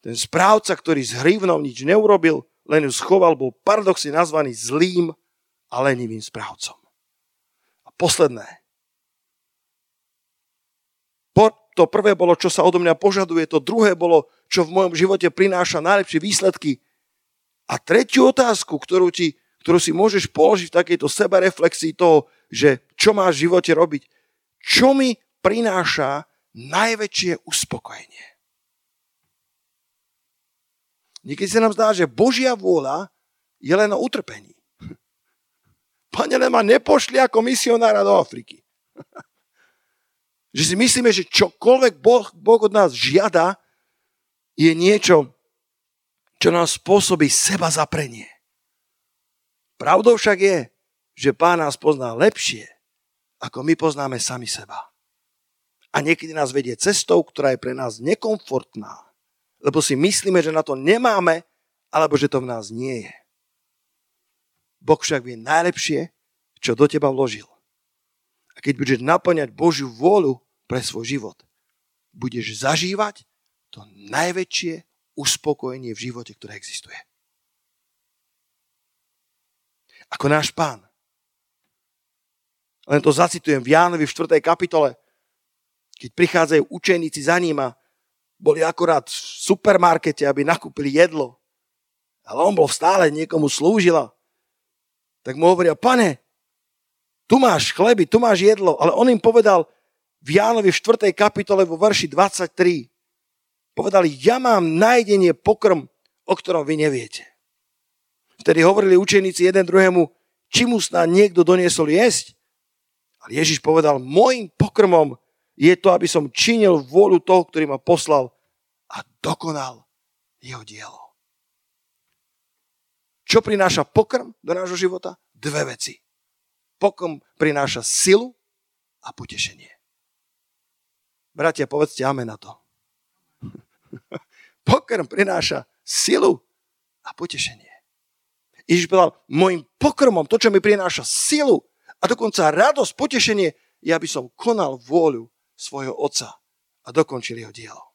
S1: Ten správca, ktorý s hrivnou nič neurobil, len ju schoval, bol paradoxne nazvaný zlým a lenivým správcom. A posledné, to prvé bolo, čo sa odo mňa požaduje, to druhé bolo, čo v mojom živote prináša najlepšie výsledky. A tretiu otázku, ktorú, ti, ktorú si môžeš položiť v takejto sebereflexii toho, že čo máš v živote robiť, čo mi prináša najväčšie uspokojenie. Niekedy sa nám zdá, že Božia vôľa je len o utrpení. Pane, ma nepošli ako misionára do Afriky. Že si myslíme, že čokoľvek boh, boh od nás žiada, je niečo, čo nám spôsobí seba zaprenie. Pravdou však je, že pán nás pozná lepšie, ako my poznáme sami seba. A niekedy nás vedie cestou, ktorá je pre nás nekomfortná, lebo si myslíme, že na to nemáme, alebo že to v nás nie je. Boh však vie najlepšie, čo do teba vložil. A keď budeš naplňať Božiu vôľu pre svoj život, budeš zažívať to najväčšie uspokojenie v živote, ktoré existuje. Ako náš pán. Len to zacitujem v Jánovi v 4. kapitole, keď prichádzajú učeníci za ním a boli akorát v supermarkete, aby nakúpili jedlo. Ale on bol stále, niekomu slúžila. Tak mu hovoria, pane, tu máš chleby, tu máš jedlo. Ale on im povedal v Jánovi v 4. kapitole vo verši 23, Povedali, ja mám nájdenie pokrm, o ktorom vy neviete. Vtedy hovorili učeníci jeden druhému, či mu snad niekto doniesol jesť. Ale Ježiš povedal, môjim pokrmom je to, aby som činil vôľu toho, ktorý ma poslal a dokonal jeho dielo. Čo prináša pokrm do nášho života? Dve veci. Pokrm prináša silu a potešenie. Bratia, povedzte amen na to. Pokrm prináša silu a potešenie. Ježiš povedal, môjim pokrmom, to, čo mi prináša silu a dokonca radosť, potešenie, je, aby som konal vôľu svojho otca a dokončil jeho dielo.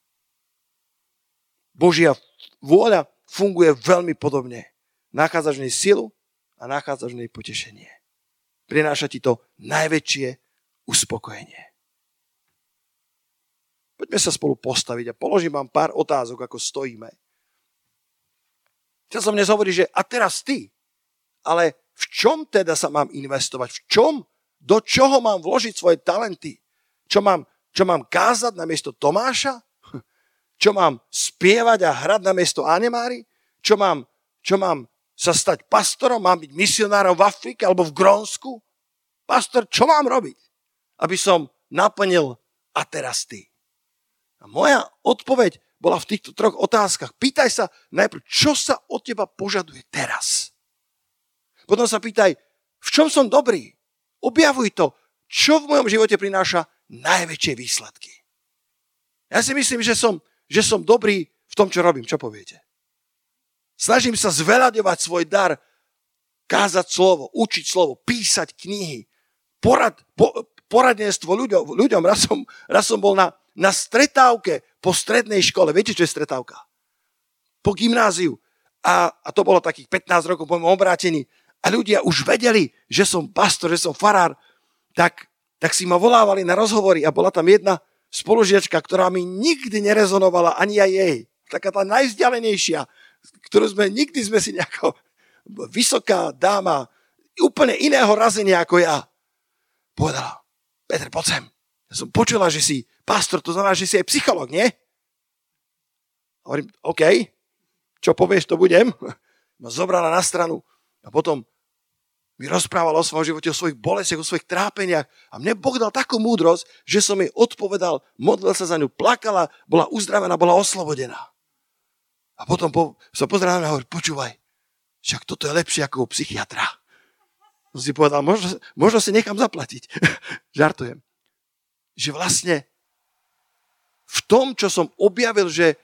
S1: Božia vôľa funguje veľmi podobne. Nachádzaš v nej silu a nachádzaš v nej potešenie. Prináša ti to najväčšie uspokojenie. Poďme sa spolu postaviť a položím vám pár otázok, ako stojíme. Chcel som dnes hovoriť, že a teraz ty, ale v čom teda sa mám investovať? V čom? Do čoho mám vložiť svoje talenty? Čo mám, čo mám kázať na miesto Tomáša? Čo mám spievať a hrať na miesto Anemári? Čo mám, čo mám sa stať pastorom? Mám byť misionárom v Afrike alebo v Grónsku? Pastor, čo mám robiť? Aby som naplnil a teraz ty. A moja odpoveď bola v týchto troch otázkach. Pýtaj sa najprv, čo sa od teba požaduje teraz. Potom sa pýtaj, v čom som dobrý. Objavuj to, čo v mojom živote prináša najväčšie výsledky. Ja si myslím, že som, že som dobrý v tom, čo robím. Čo poviete? Snažím sa zveľadovať svoj dar, kázať slovo, učiť slovo, písať knihy, porad, po, poradenstvo ľuďom. ľuďom. Raz, som, raz som bol na, na stretávke po strednej škole. Viete, čo je stretávka? Po gymnáziu. A, a to bolo takých 15 rokov po mojom obrátení. A ľudia už vedeli, že som pastor, že som farár. Tak, tak si ma volávali na rozhovory a bola tam jedna spolužiačka, ktorá mi nikdy nerezonovala, ani aj jej. Taká tá najvzdialenejšia, ktorú sme, nikdy sme si nejako vysoká dáma, úplne iného razenia ako ja. Povedala, Peter, poď sem. Ja som počula, že si pastor, to znamená, že si aj psycholog, nie? Hovorím, OK, čo povieš, to budem. Ma zobrala na stranu a potom mi rozprávala o svojom živote, o svojich bolestiach, o svojich trápeniach. A mne Boh dal takú múdrosť, že som jej odpovedal, modlil sa za ňu, plakala, bola uzdravená, bola oslobodená. A potom po, sa pozrela na hovorí, počúvaj, však toto je lepšie ako u psychiatra. Som si povedal, možno, možno si nechám zaplatiť. Žartujem. Že vlastne v tom, čo som objavil, že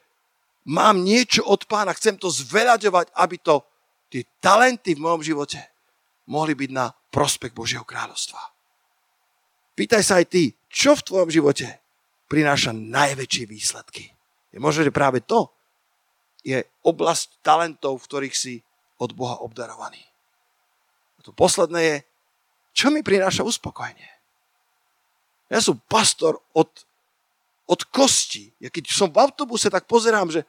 S1: mám niečo od pána, chcem to zveľaďovať, aby to tie talenty v mojom živote mohli byť na prospech Božieho kráľovstva. Pýtaj sa aj ty, čo v tvojom živote prináša najväčšie výsledky. Je možné, že práve to je oblasť talentov, v ktorých si od Boha obdarovaný. A to posledné je, čo mi prináša uspokojenie. Ja som pastor od od kosti. Ja keď som v autobuse, tak pozerám, že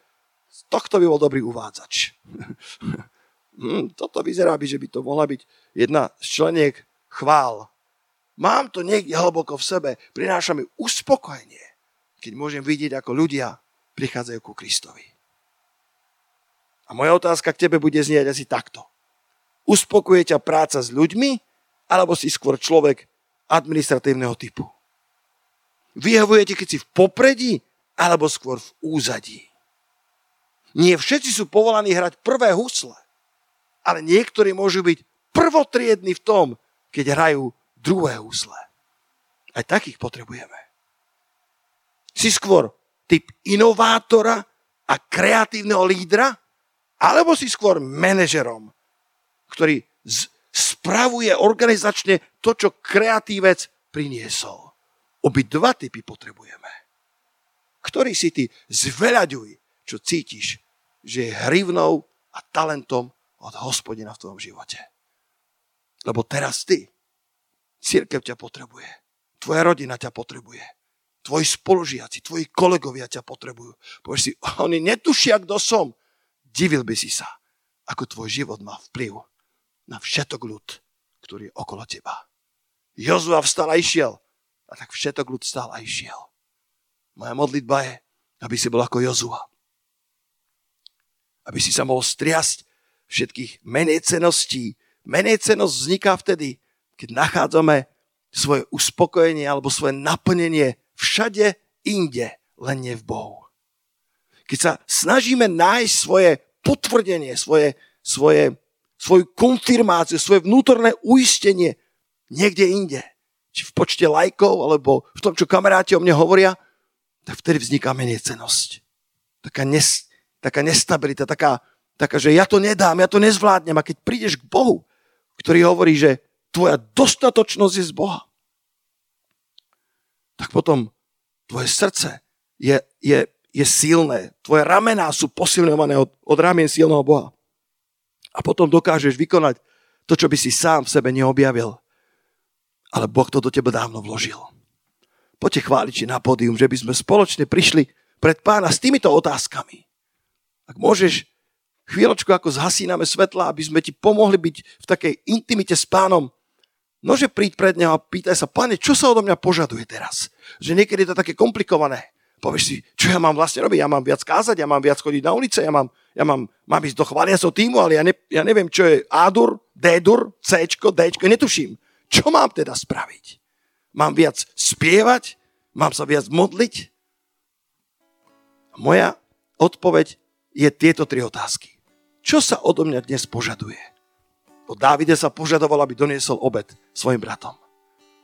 S1: tohto by bol dobrý uvádzač. hmm, toto vyzerá by, že by to mohla byť jedna z členiek chvál. Mám to niekde hlboko v sebe. Prináša mi uspokojenie, keď môžem vidieť, ako ľudia prichádzajú ku Kristovi. A moja otázka k tebe bude znieť asi takto. Uspokuje ťa práca s ľuďmi, alebo si skôr človek administratívneho typu? Vyhovuje ti, keď si v popredí, alebo skôr v úzadí? Nie všetci sú povolaní hrať prvé husle, ale niektorí môžu byť prvotriedni v tom, keď hrajú druhé husle. Aj takých potrebujeme. Si skôr typ inovátora a kreatívneho lídra, alebo si skôr manažerom, ktorý z- spravuje organizačne to, čo kreatívec priniesol. Obi dva typy potrebujeme. Ktorý si ty zveľaďuj, čo cítiš, že je hrivnou a talentom od hospodina v tvojom živote. Lebo teraz ty, církev ťa potrebuje, tvoja rodina ťa potrebuje, tvoji spolužiaci, tvoji kolegovia ťa potrebujú. Povieš si, oni netušia, kto som. Divil by si sa, ako tvoj život má vplyv na všetok ľud, ktorý je okolo teba. Jozua vstal a išiel. A tak všetok ľud stal a išiel. Moja modlitba je, aby si bol ako Jozua. Aby si sa mohol striasť všetkých menej ceností. Menej cenosť vzniká vtedy, keď nachádzame svoje uspokojenie alebo svoje naplnenie všade inde, len nie v Bohu. Keď sa snažíme nájsť svoje potvrdenie, svoje, svoje, svoju konfirmáciu, svoje vnútorné uistenie niekde inde, či v počte lajkov, alebo v tom, čo kamaráti o mne hovoria, tak vtedy vzniká menej cenosť. Taká, nes, taká nestabilita, taká, taká, že ja to nedám, ja to nezvládnem. A keď prídeš k Bohu, ktorý hovorí, že tvoja dostatočnosť je z Boha, tak potom tvoje srdce je, je, je silné. Tvoje ramená sú posilňované od, od ramien silného Boha. A potom dokážeš vykonať to, čo by si sám v sebe neobjavil ale Boh to do teba dávno vložil. Poďte chváliči na pódium, že by sme spoločne prišli pred pána s týmito otázkami. Ak môžeš, chvíľočku ako zhasíname svetla, aby sme ti pomohli byť v takej intimite s pánom, nože príď pred neho a pýtaj sa, pane, čo sa odo mňa požaduje teraz? Že niekedy je to také komplikované. Povieš si, čo ja mám vlastne robiť? Ja mám viac kázať, ja mám viac chodiť na ulice, ja mám, ja mám, mám ísť do chváliacov týmu, ale ja, ne, ja neviem, čo je A-dur, D-dur, C-čko, D-čko, netuším. Čo mám teda spraviť? Mám viac spievať? Mám sa viac modliť? Moja odpoveď je tieto tri otázky. Čo sa odo mňa dnes požaduje? Po Dávide sa požadoval, aby doniesol obed svojim bratom.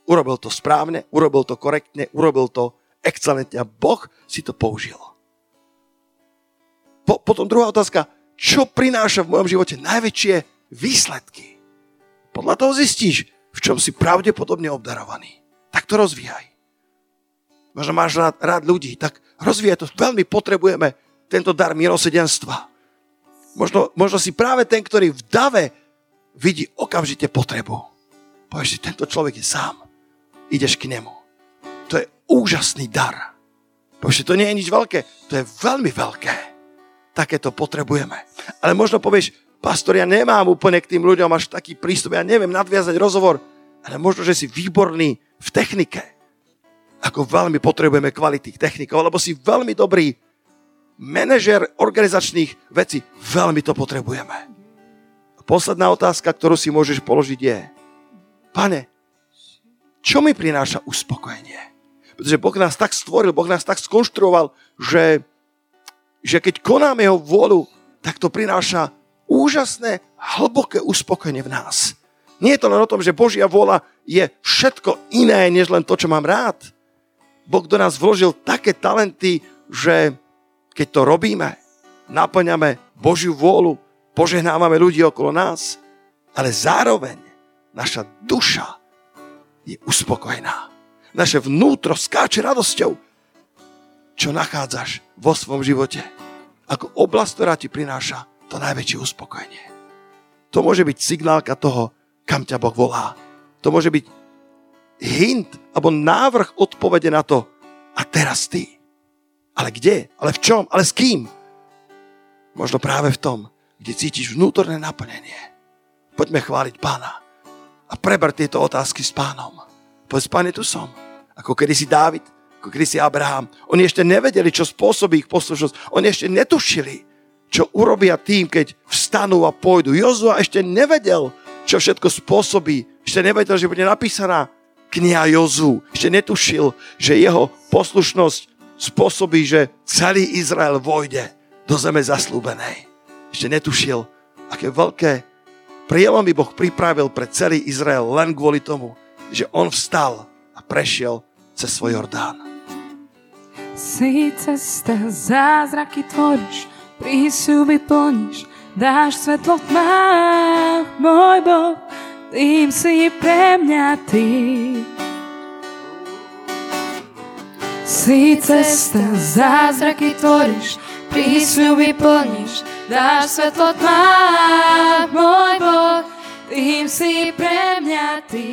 S1: Urobil to správne, urobil to korektne, urobil to excelentne a Boh si to použil. Po, potom druhá otázka, čo prináša v mojom živote najväčšie výsledky? Podľa toho zistíš, v čom si pravdepodobne obdarovaný. Tak to rozvíjaj. Možno máš rád, rád ľudí, tak rozvíjaj to. Veľmi potrebujeme tento dar milosedenstva. Možno, možno si práve ten, ktorý v dave vidí okamžite potrebu. Povieš si, tento človek je sám. Ideš k nemu. To je úžasný dar. Povieš si, to nie je nič veľké. To je veľmi veľké. Takéto potrebujeme. Ale možno povieš, pastor, ja nemám úplne k tým ľuďom až taký prístup, ja neviem nadviazať rozhovor, ale možno, že si výborný v technike. Ako veľmi potrebujeme kvalitných technikov, lebo si veľmi dobrý manažer organizačných vecí. Veľmi to potrebujeme. Posledná otázka, ktorú si môžeš položiť je, pane, čo mi prináša uspokojenie? Pretože Boh nás tak stvoril, Boh nás tak skonštruoval, že, že keď konáme jeho vôľu, tak to prináša úžasné, hlboké uspokojenie v nás. Nie je to len o tom, že Božia vola je všetko iné, než len to, čo mám rád. Boh do nás vložil také talenty, že keď to robíme, naplňame Božiu vôľu, požehnávame ľudí okolo nás, ale zároveň naša duša je uspokojená. Naše vnútro skáče radosťou, čo nachádzaš vo svojom živote. Ako oblast, ktorá ti prináša to najväčšie uspokojenie. To môže byť signálka toho, kam ťa Boh volá. To môže byť hint alebo návrh odpovede na to. A teraz ty. Ale kde? Ale v čom? Ale s kým? Možno práve v tom, kde cítiš vnútorné naplnenie. Poďme chváliť pána a preber tieto otázky s pánom. Povedz, pane, tu som. Ako kedysi Dávid, ako kedysi Abraham. Oni ešte nevedeli, čo spôsobí ich poslušnosť. Oni ešte netušili, čo urobia tým, keď vstanú a pôjdu. Jozua ešte nevedel, čo všetko spôsobí. Ešte nevedel, že bude napísaná kniha Jozu. Ešte netušil, že jeho poslušnosť spôsobí, že celý Izrael vojde do zeme zaslúbenej. Ešte netušil, aké veľké prielomy Boh pripravil pre celý Izrael len kvôli tomu, že on vstal a prešiel cez svoj Jordán.
S2: Si cesta, zázraky tvoríš, prísľuby plníš, dáš svetlo tmách, môj Boh, tým si pre mňa ty. Si cesta, zázraky tvoríš, prísľuby plníš, dáš svetlo tmách, môj Boh, tým si pre mňa ty.